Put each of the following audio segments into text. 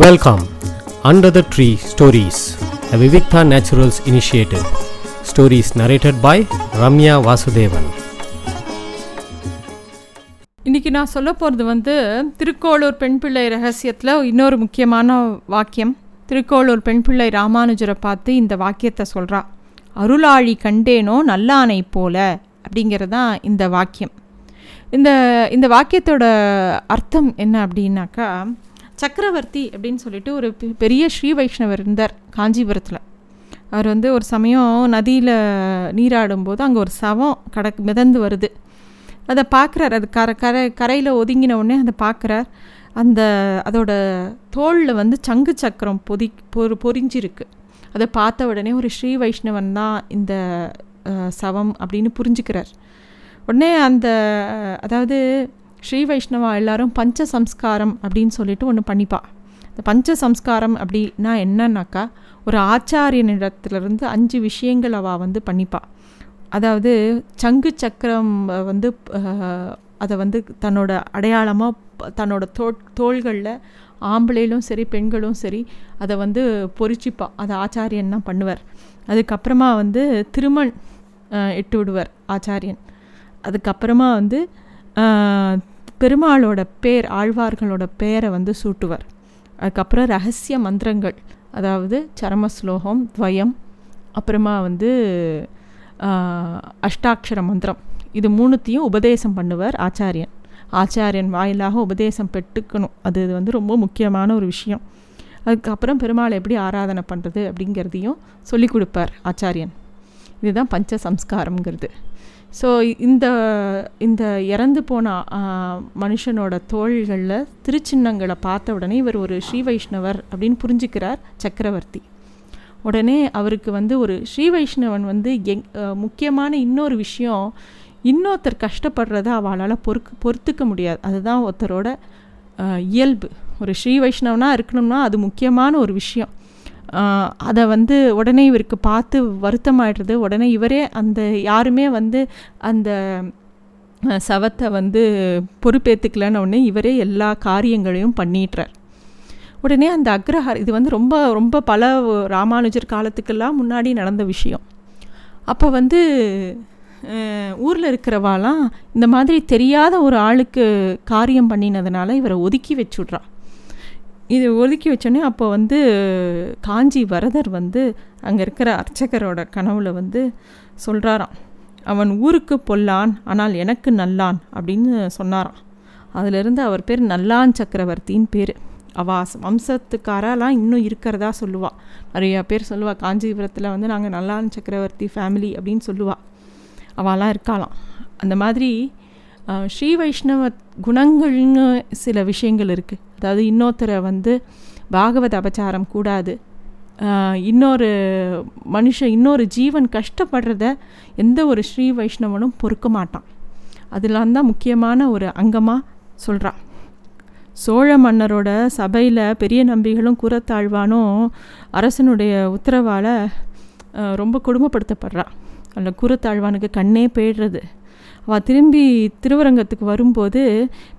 Welcome under the tree stories the Vivikta naturals initiative stories narrated by Ramya Vasudevan இன்னைக்கு நான் சொல்ல போகிறது வந்து திருக்கோளூர் பெண் பிள்ளை ரகசியத்தில் இன்னொரு முக்கியமான வாக்கியம். திருக்கோளூர் பெண் பிள்ளை ராமானுஜரை பார்த்து இந்த வாக்கியத்தை சொல்கிறா அருளாழி கண்டேனோ நல்லானை போல அப்படிங்கிறது தான் இந்த வாக்கியம். இந்த இந்த வாக்கியத்தோட அர்த்தம் என்ன அப்படின்னாக்கா சக்கரவர்த்தி அப்படின்னு சொல்லிட்டு ஒரு பெ- பெரிய ஸ்ரீ வைஷ்ணவர் இருந்தார் காஞ்சிபுரத்தில். அவர் வந்து ஒரு சமயம் நதியில் நீராடும்போது அங்கே ஒரு சவம் கடக் மிதந்து வருது. அதை பார்க்குறார் அது கரை கரை கரையில் ஒதுங்கின உடனே அதை பார்க்குறார் அந்த அதோட தோளில் வந்து சங்கு சக்கரம் பொதி பொறு பொறிஞ்சிருக்கு. அதை பார்த்த உடனே ஒரு ஸ்ரீ வைஷ்ணவன் தான் இந்த சவம் அப்படின்னு புரிஞ்சுக்கிறார். உடனே அந்த அதாவது ஸ்ரீ வைஷ்ணவா எல்லாரும் பஞ்ச சம்ஸ்காரம் அப்படின்னு சொல்லிட்டு ஒன்று பண்ணிப்பா. இந்த பஞ்ச சம்ஸ்காரம் அப்படின்னா என்னன்னாக்கா ஒரு ஆச்சாரியனிடத்துலேருந்து அஞ்சு விஷயங்கள் அவள் வந்து பண்ணிப்பா. அதாவது சங்கு சக்கரம் வந்து அதை வந்து தன்னோட அடையாளமாக தன்னோட தோ தோள்களில் ஆம்பளைகளும் சரி பெண்களும் சரி அதை வந்து பொறிச்சிப்பா. அதை ஆச்சாரியன் தான் பண்ணுவார். அதுக்கப்புறமா வந்து திருமண் எட்டு இட்டு விடுவார் ஆச்சாரியன். அதுக்கப்புறமா வந்து பெருமாளோட பேர் ஆழ்வார்களோட பேரை வந்து சூட்டுவார். அதுக்கப்புறம் ரகசிய மந்திரங்கள் அதாவது சரம ஸ்லோகம் துவயம் அப்புறமா வந்து அஷ்டாட்சர மந்திரம். இது மூணுத்தையும் உபதேசம் பண்ணுவார் ஆச்சாரியன். ஆச்சாரியன் வாயிலாக உபதேசம் பெற்றுக்கணும். அது வந்து ரொம்ப முக்கியமான ஒரு விஷயம். அதுக்கப்புறம் பெருமாளை எப்படி ஆராதனை பண்ணுறது அப்படிங்கிறதையும் சொல்லி கொடுப்பார் ஆச்சாரியன். இதுதான் பஞ்ச சம்ஸ்காரம்ங்கிறது ஸோ இந்த இந்த இறந்து போன மனுஷனோட தோள்களில் திருச்சின்னங்களை பார்த்த உடனே இவர் ஒரு ஸ்ரீ வைஷ்ணவர் அப்படின்னு புரிஞ்சுக்கிறார் சக்கரவர்த்தி. உடனே அவருக்கு வந்து ஒரு ஸ்ரீ வைஷ்ணவன் வந்து எங் முக்கியமான இன்னொரு விஷயம் இன்னொருத்தர் கஷ்டப்படுறத அவளால் பொறுக்கு பொறுத்துக்க முடியாது. அதுதான் ஒருத்தரோட இயல்பு. ஒரு ஸ்ரீ வைஷ்ணவனாக இருக்கணும்னா அது முக்கியமான ஒரு விஷயம். அதை வந்து உடனே இவருக்கு பார்த்து வருத்தமாயிடுறது. உடனே இவரே அந்த யாருமே வந்து அந்த சவத்தை வந்து பொறுப்பேற்றுக்கலன்னு ஒன்று இவரே எல்லா காரியங்களையும் பண்ணிடுறார். உடனே அந்த அக்ரஹார் இது வந்து ரொம்ப ரொம்ப பல ராமானுஜர் காலத்துக்கெல்லாம் முன்னாடி நடந்த விஷயம். அப்போ வந்து ஊரில் இருக்கிறவாலாம் இந்த மாதிரி தெரியாத ஒரு ஆளுக்கு காரியம் பண்ணினதுனால இவரை ஒதுக்கி வச்சுட்றா. இது ஒதுக்கி வச்சோன்னே அப்போ வந்து காஞ்சி வரதர் வந்து அங்கே இருக்கிற அர்ச்சகரோட கனவுல வந்து சொல்கிறாராம் அவன் ஊருக்கு பொல்லான் ஆனால் எனக்கு நல்லான் அப்படின்னு சொன்னாராம். அதிலிருந்து அவர் பேர் நல்லான் சக்கரவர்த்தின்னு பேர். அவா வம்சத்துக்காரெல்லாம் இன்னும் இருக்கிறதா சொல்லுவாள் நிறையா பேர் சொல்லுவாள் காஞ்சிபுரத்தில் வந்து நாங்கள் நல்லான் சக்கரவர்த்தி ஃபேமிலி அப்படின்னு சொல்லுவாள் அவாலாம் இருக்காளாம். அந்த மாதிரி ஸ்ரீ வைஷ்ணவ குணங்கள்னு சில விஷயங்கள் இருக்குது அதாவது இன்னொருத்தரை வந்து பாகவத அபச்சாரம் கூடாது. இன்னொரு மனுஷன் இன்னொரு ஜீவன் கஷ்டப்படுறத எந்த ஒரு ஸ்ரீ வைஷ்ணவனும் பொறுக்க மாட்டான். அதெல்லாம் தான் முக்கியமான ஒரு அங்கமாக சொல்கிறான் சோழ மன்னரோட சபையில் பெரிய நம்பிகளும் குரத்தாழ்வானும் அரசனுடைய உத்தரவால் ரொம்ப கொடுமைப்படுத்தப்படுறான் அந்த குரத்தாழ்வானுக்கு கண்ணே போயிடுறது. அவள் திரும்பி திருவரங்கத்துக்கு வரும்போது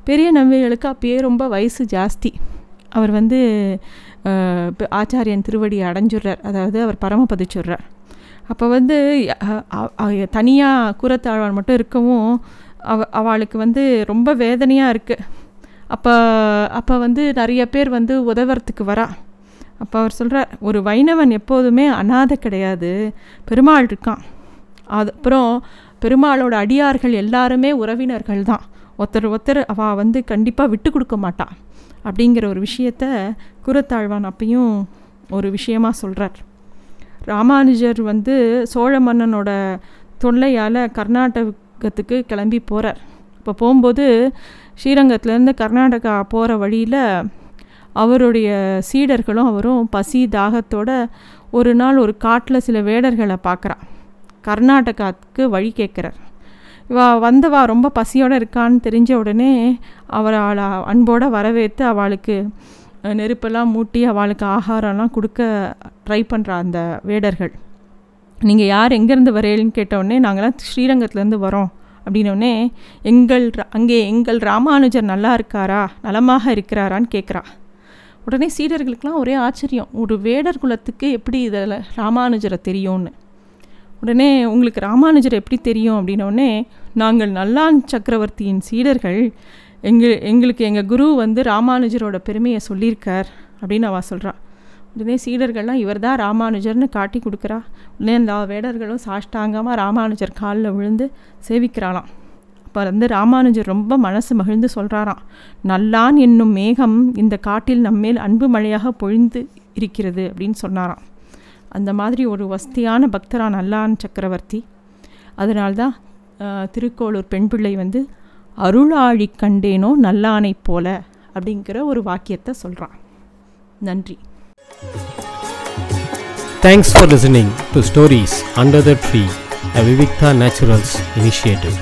பெரிய நம்பிகளுக்கு அப்பயே ரொம்ப வயசு ஜாஸ்தி. அவர் வந்து ஆச்சாரியன் திருவடி அடைஞ்சிடுறார். அதாவது அவர் பரமபதிச்சுடுறார் அப்போ வந்து தனியாக கூரத்தாழ்வான் மட்டும் இருக்கவும் அவ அவளுக்கு வந்து ரொம்ப வேதனையாக இருக்குது அப்போ அப்போ வந்து நிறைய பேர் வந்து உதவுறதுக்கு வரா. அப்போ அவர் சொல்கிறார் ஒரு வைணவன் எப்போதுமே அனாதை கிடையாது. பெருமாள் இருக்கான். அது அப்புறம் பெருமாளோட அடியார்கள் எல்லாருமே உறவினர்கள் தான் ஒருத்தர் ஒருத்தர் அவள் வந்து கண்டிப்பாக விட்டு கொடுக்க மாட்டா. அப்படிங்கிற ஒரு விஷயத்த குரத்தாழ்வான் அப்பையும் ஒரு விஷயமாக சொல்கிறார் ராமானுஜர் வந்து சோழ மன்னனோட தொல்லையால் கர்நாடகத்துக்கு கிளம்பி போகிறார் இப்போ போகும்போது ஸ்ரீரங்கத்துலேருந்து கர்நாடகா போகிற வழியில் அவருடைய சீடர்களும் அவரும் பசி தாகத்தோட ஒரு நாள் ஒரு காட்டில் சில வேடர்களை பார்க்குறான் கர்நாடகாவுக்கு வழி கேட்குறார். இவா வந்தவா ரொம்ப பசியோடு இருக்கான்னு தெரிஞ்ச உடனே அவர் அவளை அன்போடு வரவேற்று அவளுக்கு நெருப்பெல்லாம் மூட்டி அவளுக்கு ஆகாரம்லாம் கொடுக்க ட்ரை பண்ணுறா அந்த வேடர்கள். நீங்கள் யார்? எங்கேருந்து வரேன்னு கேட்டவுடனே நாங்களாம் ஸ்ரீரங்கத்துலேருந்து வரோம். அப்படின்னோடனே எங்கள் ரா- அங்கே எங்கள் ராமானுஜர் நல்லா இருக்காரா? நலமாக இருக்கிறாரான்னு கேட்குறா. உடனே சீடர்களுக்கெலாம் ஒரே ஆச்சரியம். ஒரு வேடர் குலத்துக்கு எப்படி இதில் ராமானுஜரை தெரியும்னு? உடனே உங்களுக்கு ராமானுஜர் எப்படி தெரியும்? அப்படின்னோடனே நாங்கள் நல்லான் சக்கரவர்த்தியின் சீடர்கள். எங்கள் எங்களுக்கு எங்கள் குரு வந்து ராமானுஜரோட பெருமையை சொல்லியிருக்கார் அப்படின்னு அவள் சொல்கிறா உடனே சீடர்கள்லாம் இவர் தான் ராமானுஜர்னு காட்டி கொடுக்குறா. உடனே அந்த வேடர்களும் சாஷ்டாங்கமாக ராமானுஜர் காலில் விழுந்து சேவிக்கிறாளாம். அப்போ வந்து ராமானுஜர் ரொம்ப மனசு மகிழ்ந்து சொல்கிறாராம் நல்லான் என்னும் மேகம் இந்த காட்டில் நம்மேல் அன்பு மழையாக பொழிந்து இருக்கிறது அப்படின்னு சொன்னாராம். அந்த மாதிரி ஒரு வசதியான பக்தரா நல்லான் சக்கரவர்த்தி. அதனால்தான் திருக்கோளூர் பெண் பிள்ளை வந்து அருளாழி கண்டேனோ நல்லானைப் போல அப்படிங்கிற ஒரு வாக்கியத்தை சொல்கிறான் நன்றி. Thanks for listening to stories under the tree a Vivikta naturals initiative.